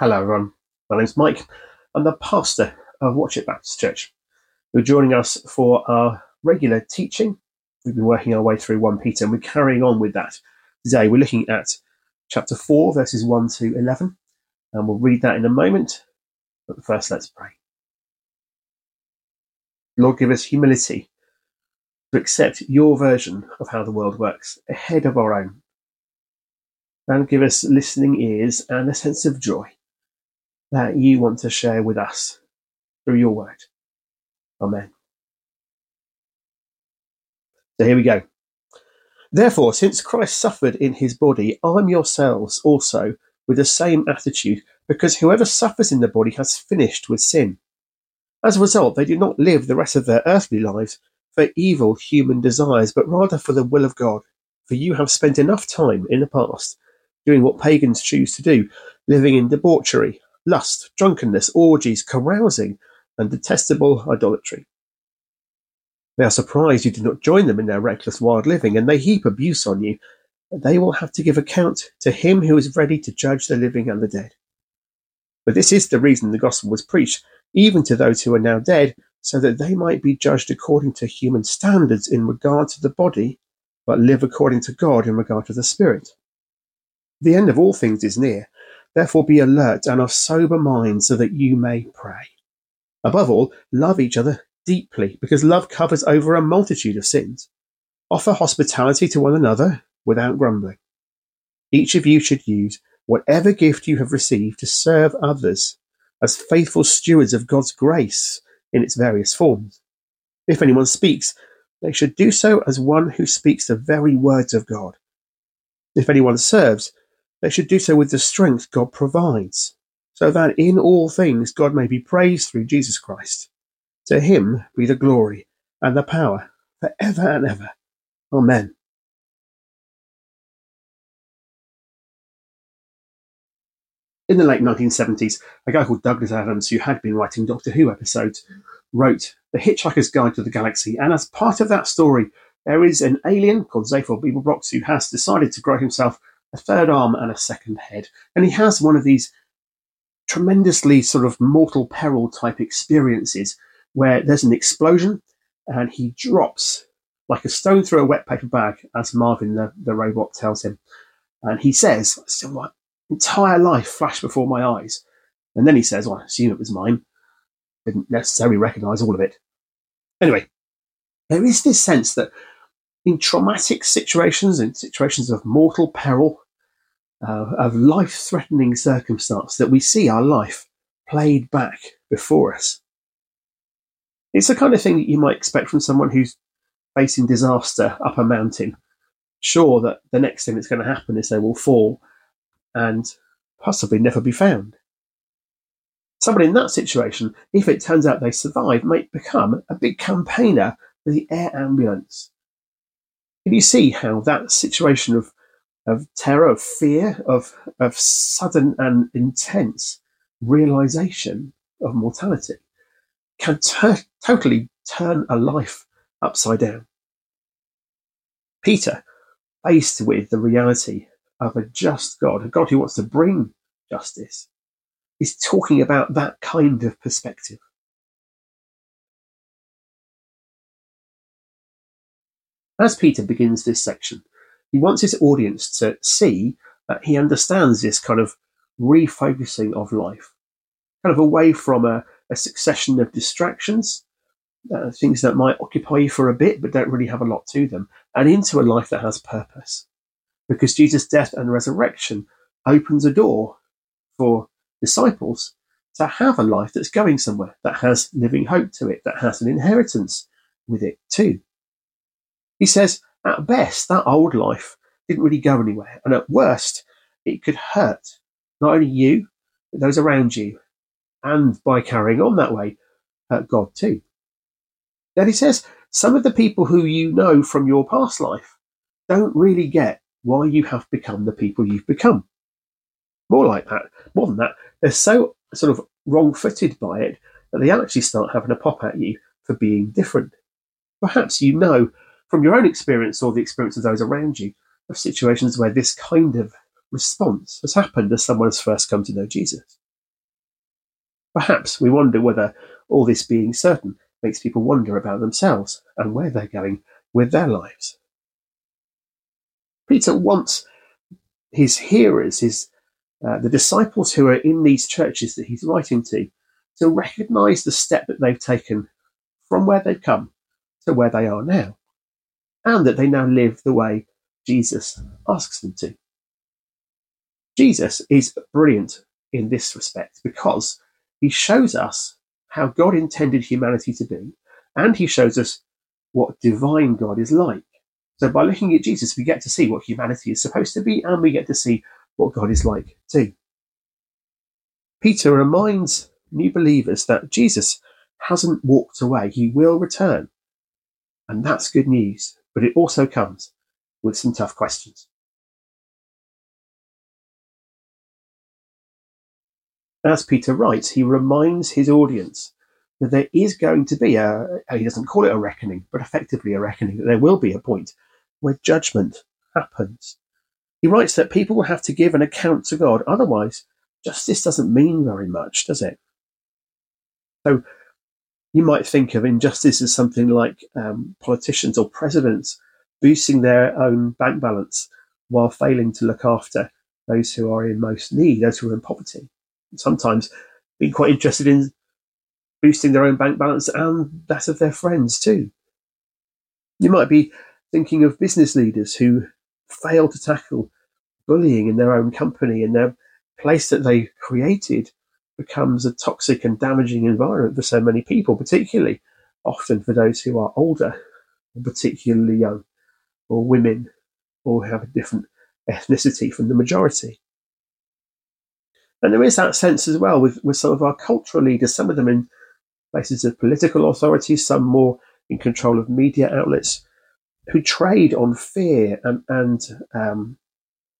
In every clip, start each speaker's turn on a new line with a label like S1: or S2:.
S1: Hello, everyone. My name's Mike. I'm the pastor of Watchet Baptist Church. You're joining us for our regular teaching. We've been working our way through 1 Peter and we're carrying on with that today. We're looking at chapter 4, verses 1 to 11, and we'll read that in a moment. But first, let's pray. Lord, give us humility to accept your version of how the world works ahead of our own. And give us listening ears and a sense of joy that you want to share with us through your word. Amen. So here we go. Therefore, since Christ suffered in his body, arm yourselves also with the same attitude, because whoever suffers in the body has finished with sin. As a result, they do not live the rest of their earthly lives for evil human desires, but rather for the will of God. For you have spent enough time in the past doing what pagans choose to do, living in debauchery, lust, drunkenness, orgies, carousing, and detestable idolatry. They are surprised you did not join them in their reckless wild living, and they heap abuse on you. They will have to give account to him who is ready to judge the living and the dead. But this is the reason the gospel was preached, even to those who are now dead, so that they might be judged according to human standards in regard to the body, but live according to God in regard to the spirit. The end of all things is near. Therefore be alert and of sober mind so that you may pray. Above all, love each other deeply, because love covers over a multitude of sins. Offer hospitality to one another without grumbling. Each of you should use whatever gift you have received to serve others as faithful stewards of God's grace in its various forms. If anyone speaks, they should do so as one who speaks the very words of God. If anyone serves, they should do so with the strength God provides, so that in all things God may be praised through Jesus Christ. To him be the glory and the power for ever and ever. Amen. In the late 1970s, a guy called Douglas Adams, who had been writing Doctor Who episodes, wrote The Hitchhiker's Guide to the Galaxy. And as part of that story, there is an alien called Zaphod Beeblebrox who has decided to grow himself a third arm and a second head. And he has one of these tremendously sort of mortal peril type experiences where there's an explosion and he drops like a stone through a wet paper bag, as Marvin the, the robot tells him. And he says, Still, my entire life flashed before my eyes. And then he says, Well, I assume it was mine. Didn't necessarily recognize all of it. Anyway, there is this sense that in traumatic situations, in situations of mortal peril, uh, of life threatening circumstance, that we see our life played back before us. It's the kind of thing that you might expect from someone who's facing disaster up a mountain, sure that the next thing that's going to happen is they will fall and possibly never be found. Somebody in that situation, if it turns out they survive, might become a big campaigner for the air ambulance can you see how that situation of of terror, of fear, of of sudden and intense realization of mortality can ter- totally turn a life upside down? Peter, faced with the reality of a just God, a God who wants to bring justice, is talking about that kind of perspective. As Peter begins this section, he wants his audience to see that he understands this kind of refocusing of life, kind of away from a, a succession of distractions, uh, things that might occupy you for a bit but don't really have a lot to them, and into a life that has purpose. Because Jesus' death and resurrection opens a door for disciples to have a life that's going somewhere, that has living hope to it, that has an inheritance with it too. He says, at best, that old life didn't really go anywhere. And at worst, it could hurt not only you, but those around you. And by carrying on that way, hurt God too. Then he says, some of the people who you know from your past life don't really get why you have become the people you've become. More like that, more than that, they're so sort of wrong footed by it that they actually start having a pop at you for being different. Perhaps you know from your own experience or the experience of those around you of situations where this kind of response has happened as someone has first come to know Jesus. Perhaps we wonder whether all this being certain makes people wonder about themselves and where they're going with their lives. Peter wants his hearers, his uh, the disciples who are in these churches that he's writing to, to recognize the step that they've taken from where they've come to where they are now, and that they now live the way Jesus asks them to. Jesus is brilliant in this respect because he shows us how God intended humanity to be, and he shows us what divine God is like. So by looking at Jesus, we get to see what humanity is supposed to be, and we get to see what God is like too. Peter reminds new believers that Jesus hasn't walked away, he will return. And that's good news, but it also comes with some tough questions. As Peter writes, he reminds his audience that there is going to be a, he doesn't call it a reckoning, but effectively a reckoning, that there will be a point where judgment happens. He writes that people will have to give an account to God, otherwise, justice doesn't mean very much, does it? So you might think of injustice as something like um, politicians or presidents boosting their own bank balance while failing to look after those who are in most need, those who are in poverty. Sometimes being quite interested in boosting their own bank balance and that of their friends too. You might be thinking of business leaders who fail to tackle bullying in their own company and their place that they created becomes a toxic and damaging environment for so many people, particularly often for those who are older, particularly young, or women, or have a different ethnicity from the majority. And there is that sense as well with, with some of our cultural leaders, some of them in places of political authority, some more in control of media outlets, who trade on fear and, and um,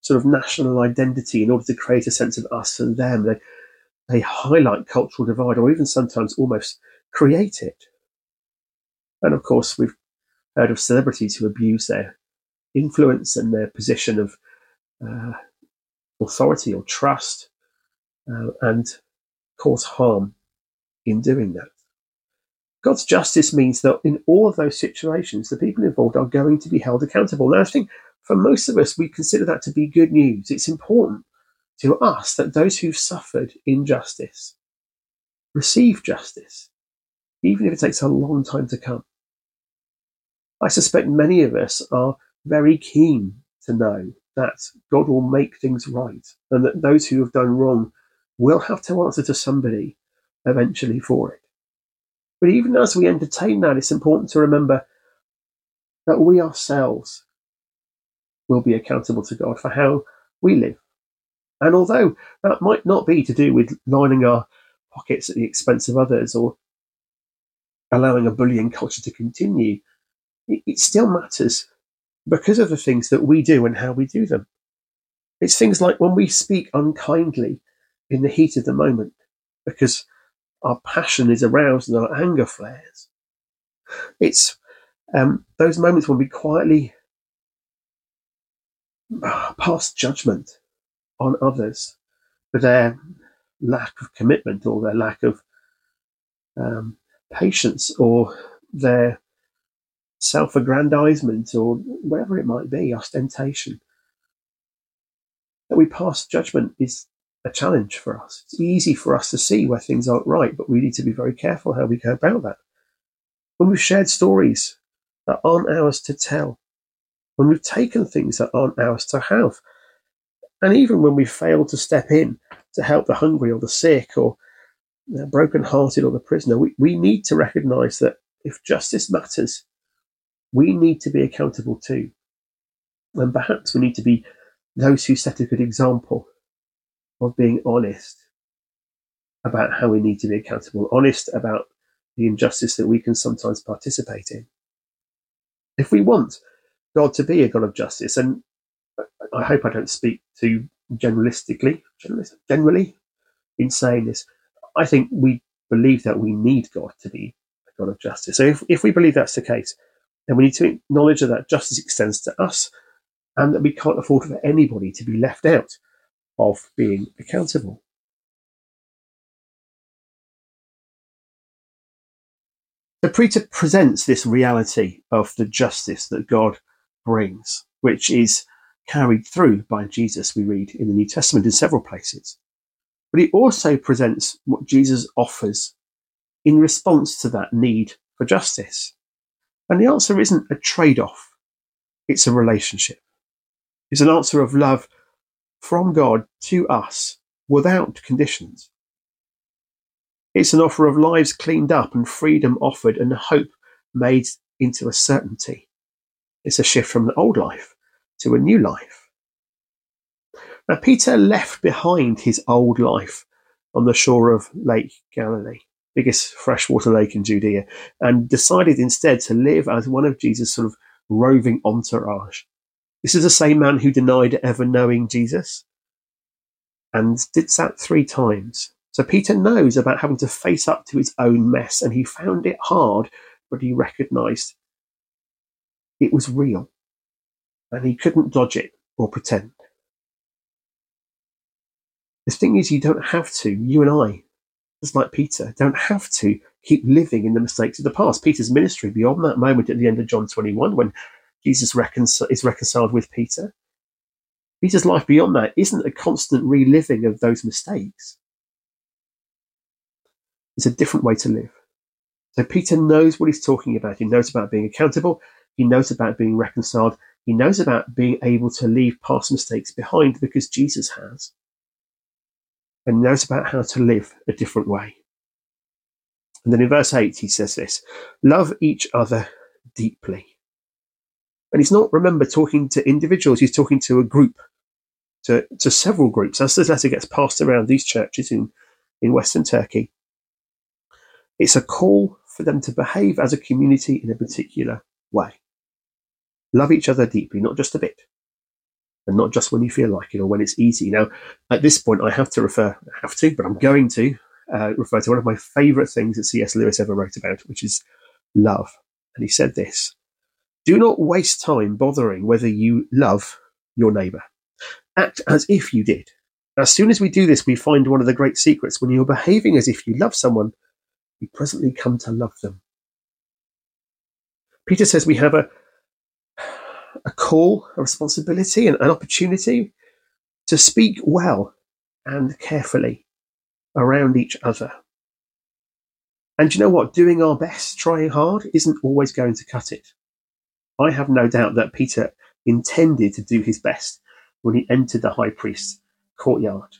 S1: sort of national identity in order to create a sense of us and them. They, they highlight cultural divide or even sometimes almost create it. And of course, we've heard of celebrities who abuse their influence and their position of uh, authority or trust uh, and cause harm in doing that. God's justice means that in all of those situations, the people involved are going to be held accountable. Now, I think for most of us, we consider that to be good news. It's important to us that those who've suffered injustice receive justice, even if it takes a long time to come. I suspect many of us are very keen to know that God will make things right and that those who have done wrong will have to answer to somebody eventually for it. But even as we entertain that, it's important to remember that we ourselves will be accountable to God for how we live. And although that might not be to do with lining our pockets at the expense of others or allowing a bullying culture to continue, it, it still matters because of the things that we do and how we do them. It's things like when we speak unkindly in the heat of the moment because our passion is aroused and our anger flares. It's um, those moments when we quietly pass judgment on others for their lack of commitment or their lack of um, patience or their self aggrandizement or whatever it might be, ostentation. That we pass judgment is a challenge for us. It's easy for us to see where things aren't right, but we need to be very careful how we go about that. When we've shared stories that aren't ours to tell, when we've taken things that aren't ours to have, and even when we fail to step in to help the hungry or the sick or the broken-hearted or the prisoner, we, we need to recognize that if justice matters, we need to be accountable too. And perhaps we need to be those who set a good example of being honest about how we need to be accountable, honest about the injustice that we can sometimes participate in. If we want God to be a God of justice, and I hope I don't speak too generalistically, generally in saying this, I think we believe that we need God to be a God of justice. So if, if we believe that's the case, then we need to acknowledge that justice extends to us and that we can't afford for anybody to be left out of being accountable. The Peter presents this reality of the justice that God brings, which is carried through by Jesus, we read in the New Testament in several places. But he also presents what Jesus offers in response to that need for justice. And the answer isn't a trade off, it's a relationship. It's an answer of love from God to us without conditions. It's an offer of lives cleaned up and freedom offered and hope made into a certainty. It's a shift from the old life to a new life. Now, Peter left behind his old life on the shore of Lake Galilee, biggest freshwater lake in Judea, and decided instead to live as one of Jesus' sort of roving entourage. This is the same man who denied ever knowing Jesus and did that three times. So Peter knows about having to face up to his own mess, and he found it hard, but he recognized it was real, and he couldn't dodge it or pretend. The thing is, you don't have to. You and I, just like Peter, don't have to keep living in the mistakes of the past. Peter's ministry, beyond that moment at the end of John 21, when Jesus reconcil- is reconciled with Peter, Peter's life beyond that isn't a constant reliving of those mistakes. It's a different way to live. So Peter knows what he's talking about. He knows about being accountable. He knows about being reconciled. He knows about being able to leave past mistakes behind because Jesus has. And knows about how to live a different way. And then in verse 8, he says this love each other deeply. And he's not, remember, talking to individuals, he's talking to a group, to, to several groups. As this letter gets passed around these churches in, in Western Turkey, it's a call for them to behave as a community in a particular way. Love each other deeply, not just a bit, and not just when you feel like it or when it's easy. Now, at this point, I have to refer, I have to, but I'm going to uh, refer to one of my favourite things that C.S. Lewis ever wrote about, which is love. And he said this Do not waste time bothering whether you love your neighbour. Act as if you did. As soon as we do this, we find one of the great secrets. When you're behaving as if you love someone, you presently come to love them. Peter says we have a, a call, a responsibility, and an opportunity to speak well and carefully around each other. And you know what? Doing our best, trying hard, isn't always going to cut it. I have no doubt that Peter intended to do his best when he entered the high priest's courtyard.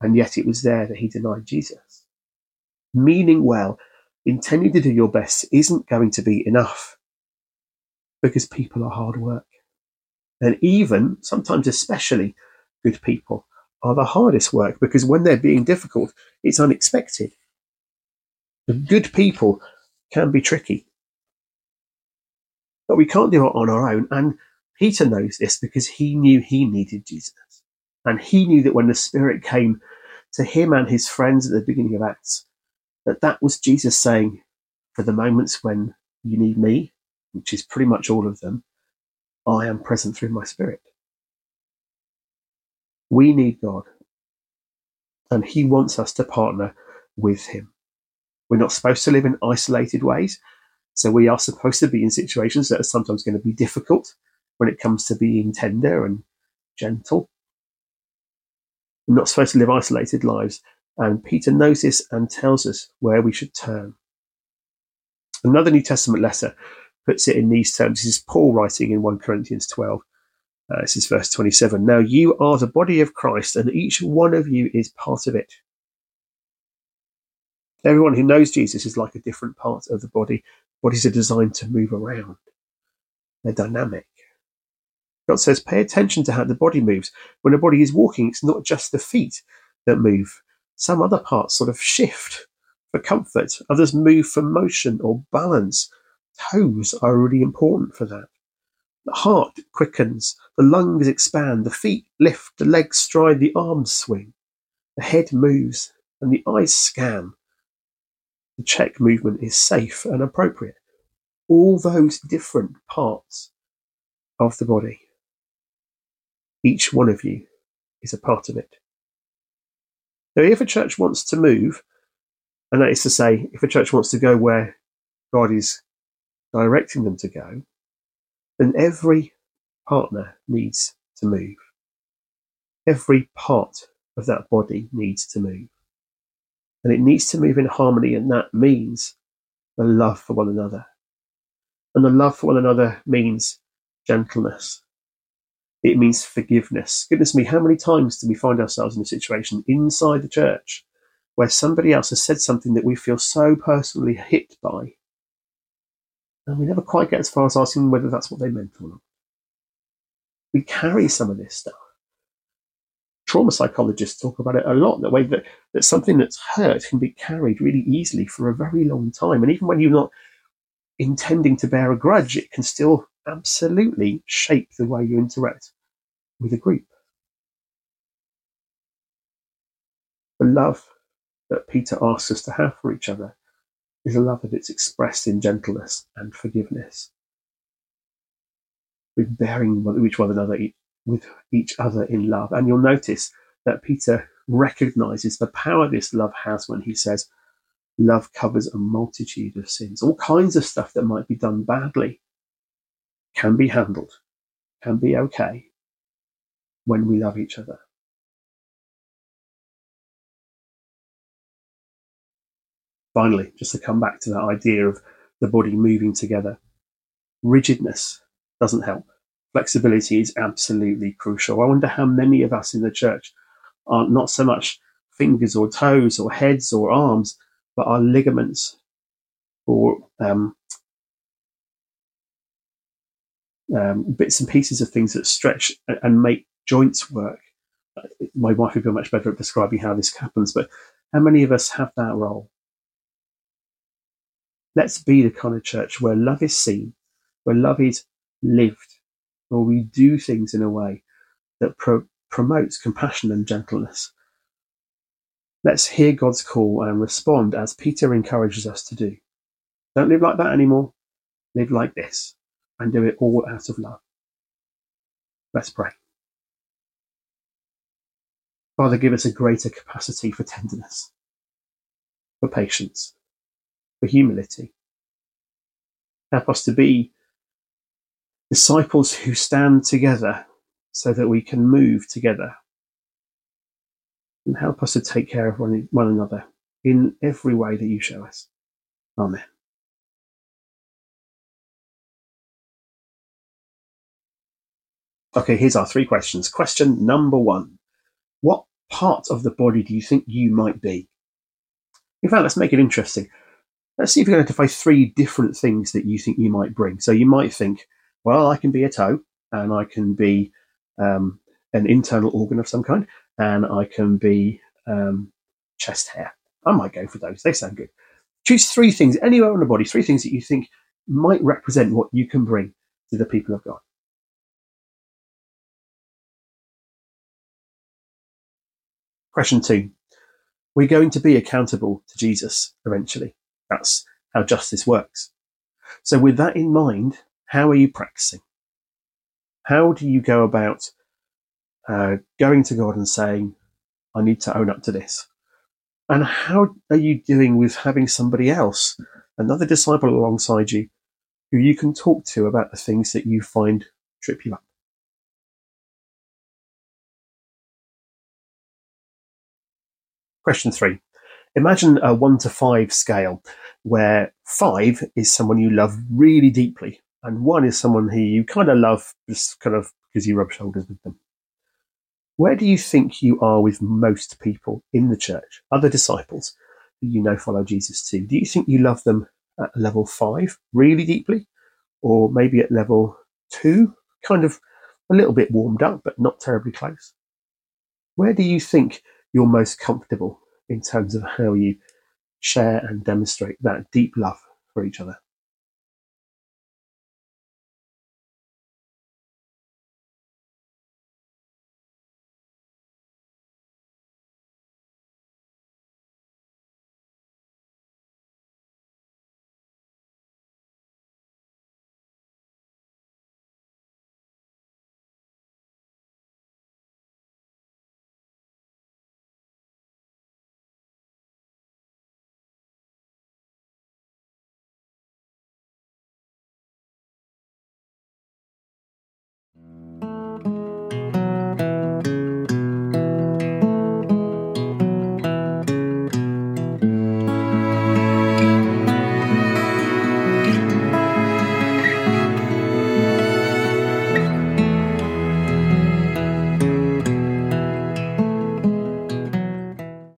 S1: And yet it was there that he denied Jesus meaning well, intending to do your best isn't going to be enough because people are hard work. And even, sometimes especially, good people are the hardest work because when they're being difficult, it's unexpected. Good people can be tricky. But we can't do it on our own. And Peter knows this because he knew he needed Jesus. And he knew that when the Spirit came to him and his friends at the beginning of Acts, that that was Jesus saying, for the moments when you need me, which is pretty much all of them, I am present through my spirit. We need God, and He wants us to partner with Him. We're not supposed to live in isolated ways, so we are supposed to be in situations that are sometimes going to be difficult when it comes to being tender and gentle. We're not supposed to live isolated lives and Peter knows this and tells us where we should turn. Another New Testament letter puts it in these terms. This is Paul writing in 1 Corinthians 12. Uh, this is verse 27. Now you are the body of Christ, and each one of you is part of it. Everyone who knows Jesus is like a different part of the body. Bodies are designed to move around, they're dynamic. God says, pay attention to how the body moves. When a body is walking, it's not just the feet that move, some other parts sort of shift for comfort. Others move for motion or balance. Toes are really important for that. The heart quickens, the lungs expand, the feet lift, the legs stride, the arms swing. The head moves and the eyes scan. The check movement is safe and appropriate. All those different parts of the body. Each one of you is a part of it. Now, if a church wants to move, and that is to say, if a church wants to go where God is directing them to go, then every partner needs to move. Every part of that body needs to move. And it needs to move in harmony, and that means the love for one another. And the love for one another means gentleness. It means forgiveness. Goodness me, how many times do we find ourselves in a situation inside the church where somebody else has said something that we feel so personally hit by, and we never quite get as far as asking whether that's what they meant or not? We carry some of this stuff. Trauma psychologists talk about it a lot, the way that, that something that's hurt can be carried really easily for a very long time. And even when you're not intending to bear a grudge, it can still absolutely shape the way you interact with a group. The love that Peter asks us to have for each other is a love that it's expressed in gentleness and forgiveness. With bearing each one another, with each other in love. And you'll notice that Peter recognizes the power this love has when he says, Love covers a multitude of sins. All kinds of stuff that might be done badly can be handled, can be okay when we love each other. Finally, just to come back to that idea of the body moving together, rigidness doesn't help. Flexibility is absolutely crucial. I wonder how many of us in the church are not so much fingers or toes or heads or arms, but our ligaments or um, um, bits and pieces of things that stretch and make joints work. My wife would be much better at describing how this happens, but how many of us have that role? Let's be the kind of church where love is seen, where love is lived, where we do things in a way that pro- promotes compassion and gentleness. Let's hear God's call and respond as Peter encourages us to do. Don't live like that anymore. Live like this and do it all out of love. Let's pray. Father, give us a greater capacity for tenderness, for patience, for humility. Help us to be disciples who stand together so that we can move together. And help us to take care of one, one another in every way that you show us. Amen. Okay, here's our three questions. Question number one What part of the body do you think you might be? In fact, let's make it interesting. Let's see if we can identify three different things that you think you might bring. So you might think, well, I can be a toe, and I can be um, an internal organ of some kind, and I can be um, chest hair. I might go for those. They sound good. Choose three things anywhere on the body, three things that you think might represent what you can bring to the people of God. Question two. We're going to be accountable to Jesus eventually. That's how justice works. So, with that in mind, how are you practicing? How do you go about uh, going to God and saying, I need to own up to this? And how are you doing with having somebody else, another disciple alongside you, who you can talk to about the things that you find trip you up? Question three. Imagine a one to five scale where five is someone you love really deeply, and one is someone who you kind of love just kind of because you rub shoulders with them. Where do you think you are with most people in the church, other disciples who you know follow Jesus too? Do you think you love them at level five really deeply, or maybe at level two, kind of a little bit warmed up, but not terribly close? Where do you think you're most comfortable in terms of how you share and demonstrate that deep love for each other.